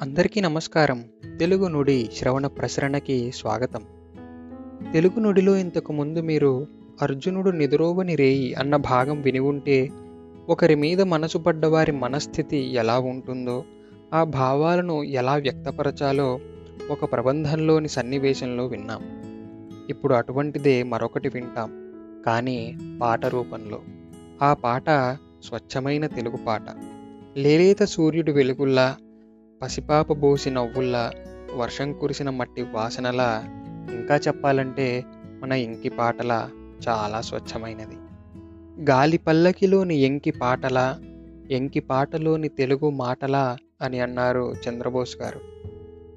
అందరికీ నమస్కారం. తెలుగు నుడి శ్రవణ ప్రసరణకి స్వాగతం. తెలుగు నుడిలో ఇంతకు ముందు మీరు అర్జునుడు నిదురోవని రేయి అన్న భాగం విని ఉంటే ఒకరి మీద మనసు పడ్డవారి మనస్థితి ఎలా ఉంటుందో ఆ భావాలను ఎలా వ్యక్తపరచాలో ఒక ప్రబంధంలోని సన్నివేశంలో విన్నాం. ఇప్పుడు అటువంటిదే మరొకటి వింటాం కానీ పాట రూపంలో. ఆ పాట స్వచ్ఛమైన తెలుగు పాట. లేలేత సూర్యుడు వెలుగుల్లా పసిపాప బోసి నవ్వుల్లా వర్షం కురిసిన మట్టి వాసనలా ఇంకా చెప్పాలంటే మన ఎంకి పాటల చాలా స్వచ్ఛమైనది. గాలి పల్లకిలోని ఎంకి పాటలా ఎంకి పాటలోని తెలుగు మాటలా అని అన్నారు చంద్రబోస్ గారు.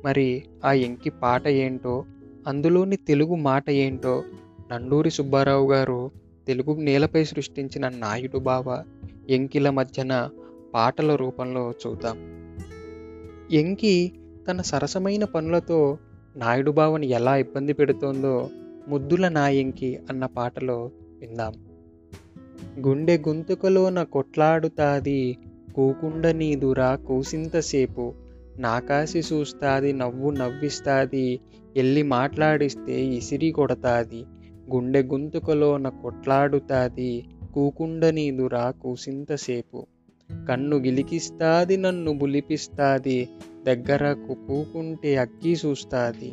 మరి ఆ ఎంకి పాట ఏంటో అందులోని తెలుగు మాట ఏంటో నండూరి సుబ్బారావు గారు తెలుగు నేలపై సృష్టించిన నాయుడు బావ ఎంకిల మధ్యన పాటల రూపంలో చూద్దాం. ఎంకి తన సరసమైన పనులతో నాయుడు బావని ఎలా ఇబ్బంది పెడుతోందో ముద్దుల నాయంకి అన్న పాటలో విందాం. గుండె గొంతుకలోన కొట్లాడుతాది కూకుండ నీదురా కూసింతసేపు. నాకాసి చూస్తాది నవ్వు నవ్విస్తాది ఎల్లి మాట్లాడిస్తే ఇసిరి కొడతాది. గుండె గొంతుకలోన కొట్లాడుతాది కూకుండ నీదురా కూసింతసేపు. కన్ను గిలికిస్తాది నన్ను బులిపిస్తాది దగ్గరకు కూకుంటే అక్కి చూస్తాది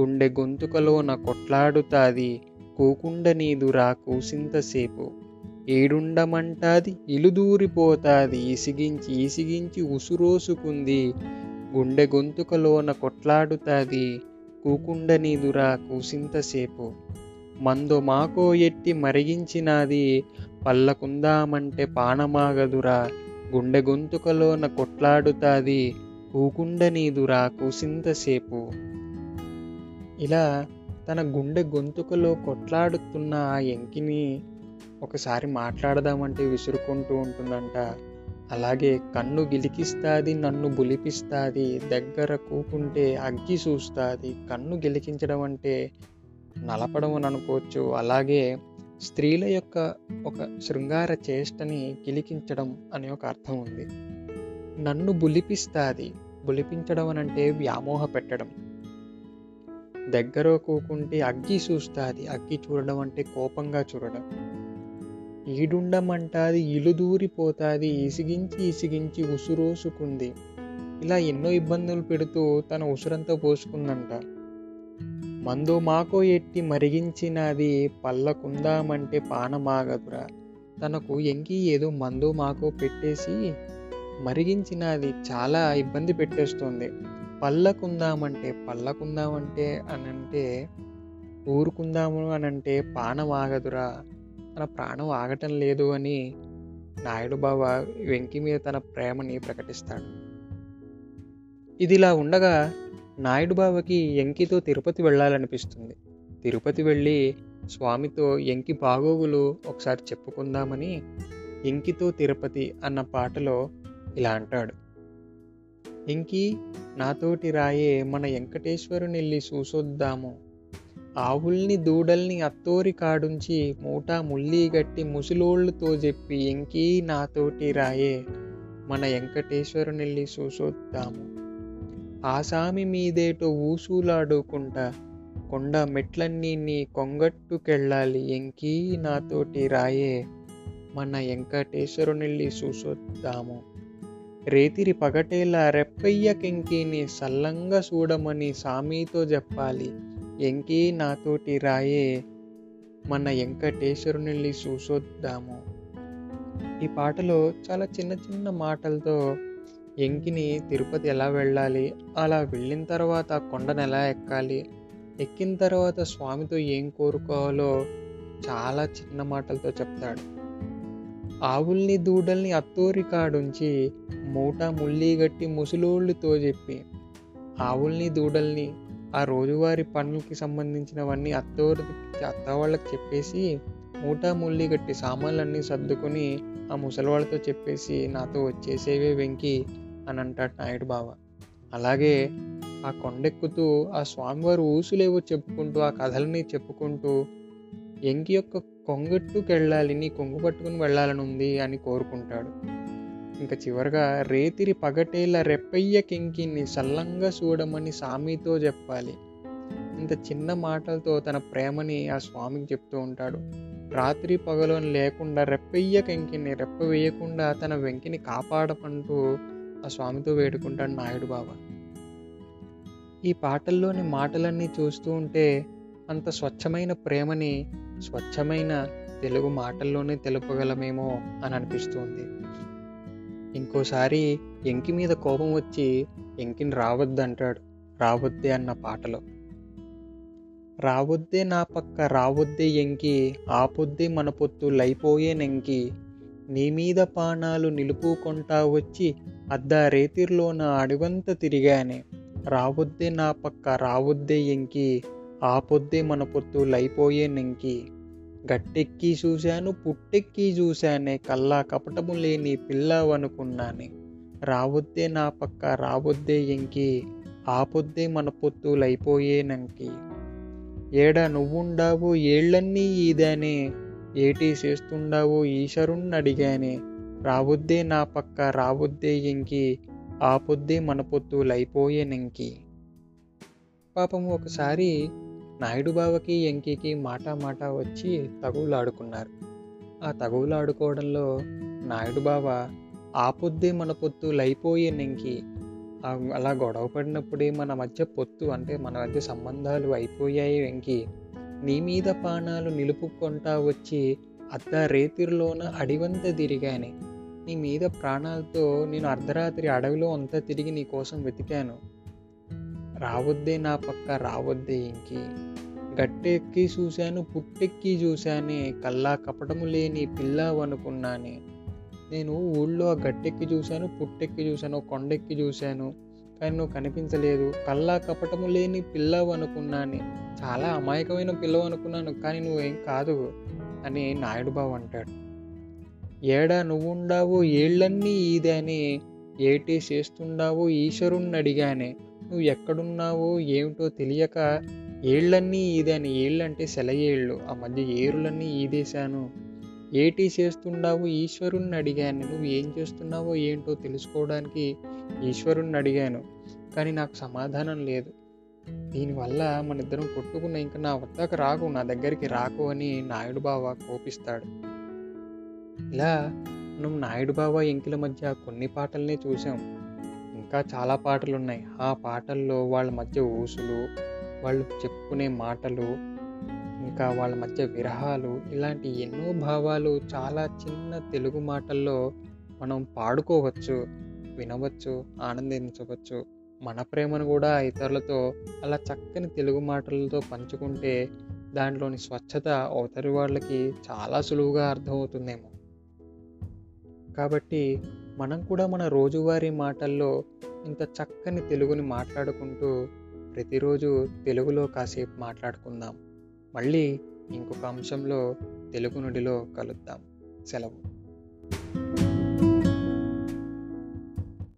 గుండె గొంతుకలోన కొట్లాడుతాది కూకుండ నీదురా కూసింతసేపు ఏడుండమంటాది ఇలుదూరిపోతాది ఇసిగించి ఇసిగించి ఉసురోసుకుంది గుండె గొంతుకలోన కొట్లాడుతాది కూకుండ నీదురా కూసింతసేపు మందో మాకో ఎట్టి మరిగించినాది పల్లకుందామంటే పానమాగదురా గుండె గొంతుకలోన కొట్లాడుతాది పూకుండ నీదురా కూసింతసేపు ఇలా తన గుండె గొంతుకలో కొట్లాడుతున్న ఆ ఎంకిని ఒకసారి మాట్లాడదామంటే విసురుకుంటూ ఉంటుందంట. అలాగే కన్ను గిలికిస్తాది నన్ను బులిపిస్తాది దగ్గర కూకుంటే అగ్గి చూస్తాది కన్ను గిలికించడం అంటే నలపడం అని అనుకోవచ్చు. అలాగే స్త్రీల యొక్క ఒక శృంగార చేష్టని కిలికించడం అనే ఒక అర్థం ఉంది. నన్ను బులిపిస్తాది బులిపించడం అని అంటే వ్యామోహ పెట్టడం. దగ్గర కూకుంటే అగ్గి చూస్తుంది అగ్గి చూడడం అంటే కోపంగా చూడడం. ఈడుండమంటాది ఇలుదూరిపోతాది ఇసిగించి ఇసిగించి ఉసురోసుకుంది. ఇలా ఎన్నో ఇబ్బందులు పెడుతూ తన ఉసురంతా పోసుకుందంట. మందు మాకు ఎట్టి మరిగించినది పల్లకుందామంటే పానమాగదురా. తనకు ఎంకి ఏదో మందు మాకో పెట్టేసి మరిగించినది చాలా ఇబ్బంది పెట్టేస్తుంది. పల్లకుందామంటే పల్లకుందామంటే అని అంటే ఊరుకుందాము అని అంటే పానం ఆగదురా తన ప్రాణం ఆగటం లేదు అని నాయుడు బావ వెంకి మీద తన ప్రేమని ప్రకటిస్తాడు. ఇదిలా ఉండగా నాయుడు బావకి ఎంకితో తిరుపతి వెళ్ళాలనిపిస్తుంది. తిరుపతి వెళ్ళి స్వామితో ఎంకి బాగోగులు ఒకసారి చెప్పుకుందామని ఎంకితో తిరుపతి అన్న పాటలో ఇలా అంటాడు. ఎంకి నాతోటి రాయే మన వెంకటేశ్వరునిల్లి చూసొద్దాము ఆవుల్ని దూడల్ని అత్తోరి కాడుంచి మూటా ముల్లి గట్టి ముసిలోళ్ళుతో చెప్పి ఎంకీ నాతోటి రాయే మన వెంకటేశ్వరునిల్లి చూసొద్దాము ఆసామి మీదేటో ఊసూలాడుకుంటా కొండ మెట్లన్నీ నీ కొంగట్టుకెళ్ళాలి ఎంకీ నాతోటి రాయే. మన వెంకటేశ్వరునిల్లి చూసొద్దాము. రేతిరి పగటేలా రెప్పయ్యకెంకీని సల్లంగా చూడమని సామీతో చెప్పాలి ఎంకీ నాతోటి రాయే. మన వెంకటేశ్వరునిల్లి చూసొద్దాము. ఈ పాటలో చాలా చిన్న చిన్న మాటలతో ఎంకిని తిరుపతి ఎలా వెళ్ళాలి? అలా వెళ్ళిన తర్వాత కొండను ఎలా ఎక్కాలి? ఎక్కిన తర్వాత స్వామితో ఏం కోరుకోవాలో చాలా చిన్న మాటలతో చెప్తాడు. ఆవుల్ని దూడల్ని అత్తోరి కాడుంచి మూట ముల్లి గట్టి ముసలోళ్ళుతో చెప్పి ఆవుల్ని దూడల్ని ఆ రోజువారి పనులకి సంబంధించినవన్నీ అత్తవారి అత్త వాళ్ళకి చెప్పేసి మూట ముల్లి గట్టి సామాన్లన్నీ సర్దుకొని ఆ ముసలివాళ్ళతో చెప్పేసి నాతో వచ్చేసేవే వెంకి. అని అంటాడు నాయుడు బావ. అలాగే ఆ కొండెక్కుతూ ఆ స్వామివారు ఊసులేవో చెప్పుకుంటూ ఆ కథలని చెప్పుకుంటూ ఎంకి యొక్క కొంగట్టుకెళ్ళాలి నీ కొంగు పట్టుకుని వెళ్ళాలని ఉంది అని కోరుకుంటాడు. ఇంకా చివరగా రేతిరి పగటేల రెప్పయ్య కింకిని సల్లంగా చూడమని సామితో చెప్పాలి. ఇంత చిన్న మాటలతో తన ప్రేమని ఆ స్వామికి చెప్తూ ఉంటాడు. రాత్రి పగలని లేకుండా రెప్పయ్య కెంకిని రెప్ప వేయకుండా తన వెంకిని కాపాడమంటూ ఆ స్వామితో వేడుకుంటాడు నాయుడు బాబా. ఈ పాటల్లోని మాటలన్నీ చూస్తూ ఉంటే అంత స్వచ్ఛమైన ప్రేమని స్వచ్ఛమైన తెలుగు మాటల్లోనే తెలుపగలమేమో అని అనిపిస్తుంది. ఇంకోసారి ఎంకి మీద కోపం వచ్చి ఎంకిని రావద్దంటాడు రావద్దే అన్న పాటలో. రావొద్దే నా పక్క రావొద్దే ఎంకి ఆపొద్దే మన పొత్తు లైపోయే నెంకి నీ మీద పానాలు నిలుపుకుంటా వచ్చి అద్దా నా అడివంత తిరిగానే. రావొద్దే నా పక్క రావొద్దే ఎంకి ఆపొద్దే మన పొత్తు లైపోయే నెంకి. గట్టెక్కి చూశాను పుట్టెక్కి చూశానే కల్లా కపటము లేని పిల్లవనుకున్నానే. రావొద్దే నా పక్క రావొద్దే ఎంకి ఆపొద్దే మన పొత్తులైపోయే నంకి. ఏడ నువ్వుండావు ఏళ్ళన్నీ ఈదానే ఏటి చేస్తుండావు ఈశ్వరుణ్ణి అడిగానే రావొద్దే నా పక్క రావొద్దే ఎంకి ఆపొద్దే మన పొత్తులైపోయేనంకి పాపం ఒకసారి నాయుడు బావకి ఎంకికి మాట మాట వచ్చి తగువులాడుకున్నారు. ఆ తగువులాడుకోవడంలో నాయుడు బావ ఆపొద్దే మన పొత్తు లైపోయే అలా గొడవ పడినప్పుడే మన మధ్య పొత్తు అంటే మన మధ్య సంబంధాలు అయిపోయాయి వెంకి. నీ మీద పానాలు నిలుపుకొంటా వచ్చి అద్ద రేతిరిలోన అడివంత తిరిగానే. నీ మీద ప్రాణాలతో నేను అర్ధరాత్రి అడవిలో అంతా తిరిగి నీ కోసం వెతికాను. రావద్దే నా పక్క రావద్దే ఇంకి. గట్టెక్కి చూశాను పుట్టెక్కి చూశానే. కల్లా కపటము లేని పిల్లవనుకున్నానే నేను ఊళ్ళో ఆ గట్టెక్కి చూశాను పుట్టెక్కి చూశాను కొండెక్కి చూశాను. కానీ నువ్వు కనిపించలేదు. కల్లా కపటము లేని పిల్లవు అనుకున్నాను. చాలా అమాయకమైన పిల్లవు అనుకున్నాను కానీ నువ్వేం కాదు అని నాయుడు బాబు అంటాడు. ఏడా నువ్వుండావు ఏళ్ళన్నీ ఈదని ఏటి చేస్తుండావు ఈశ్వరుణ్ణి అడిగానే. నువ్వు ఎక్కడున్నావో ఏమిటో తెలియక ఏళ్ళన్నీ ఈదని ఏళ్ళంటే సెలయేళ్ళు. ఆ మధ్య ఏరులన్నీ ఈదేశాను. ఏటి చేస్తున్నావు ఈశ్వరుణ్ణి అడిగాను. నువ్వు ఏం చేస్తున్నావో ఏంటో తెలుసుకోవడానికి ఈశ్వరుణ్ణి అడిగాను. కానీ నాకు సమాధానం లేదు. దీనివల్ల మన ఇద్దరం కొట్టుకున్న. ఇంకా నా వద్దకు రాకు. నా దగ్గరికి రాకు అని నాయుడు బావ కోపిస్తాడు. ఇలా మనం నాయుడు బావ ఎంకిల మధ్య కొన్ని పాటల్నే చూసాం ఇంకా చాలా పాటలు ఉన్నాయి ఆ పాటల్లో వాళ్ళ మధ్య ఊసులు వాళ్ళు చెప్పుకునే మాటలు ఇంకా వాళ్ళ మధ్య విరహాలు ఇలాంటి ఎన్నో భావాలు చాలా చిన్న తెలుగు మాటల్లో మనం పాడుకోవచ్చు వినవచ్చు ఆనందించవచ్చు. మన ప్రేమను కూడా ఇతరులతో అలా చక్కని తెలుగు మాటలతో పంచుకుంటే దాంట్లోని స్వచ్ఛత అవతరి వాళ్ళకి చాలా సులువుగా అర్థమవుతుందేమో. కాబట్టి మనం కూడా మన రోజువారీ మాటల్లో ఇంత చక్కని తెలుగుని మాట్లాడుకుంటూ ప్రతిరోజు తెలుగులో కాసేపు మాట్లాడుకుందాం. మళ్ళీ ఇంకొక అంశంలో తెలుగు నుడిలో కలుద్దాం. సెలవు.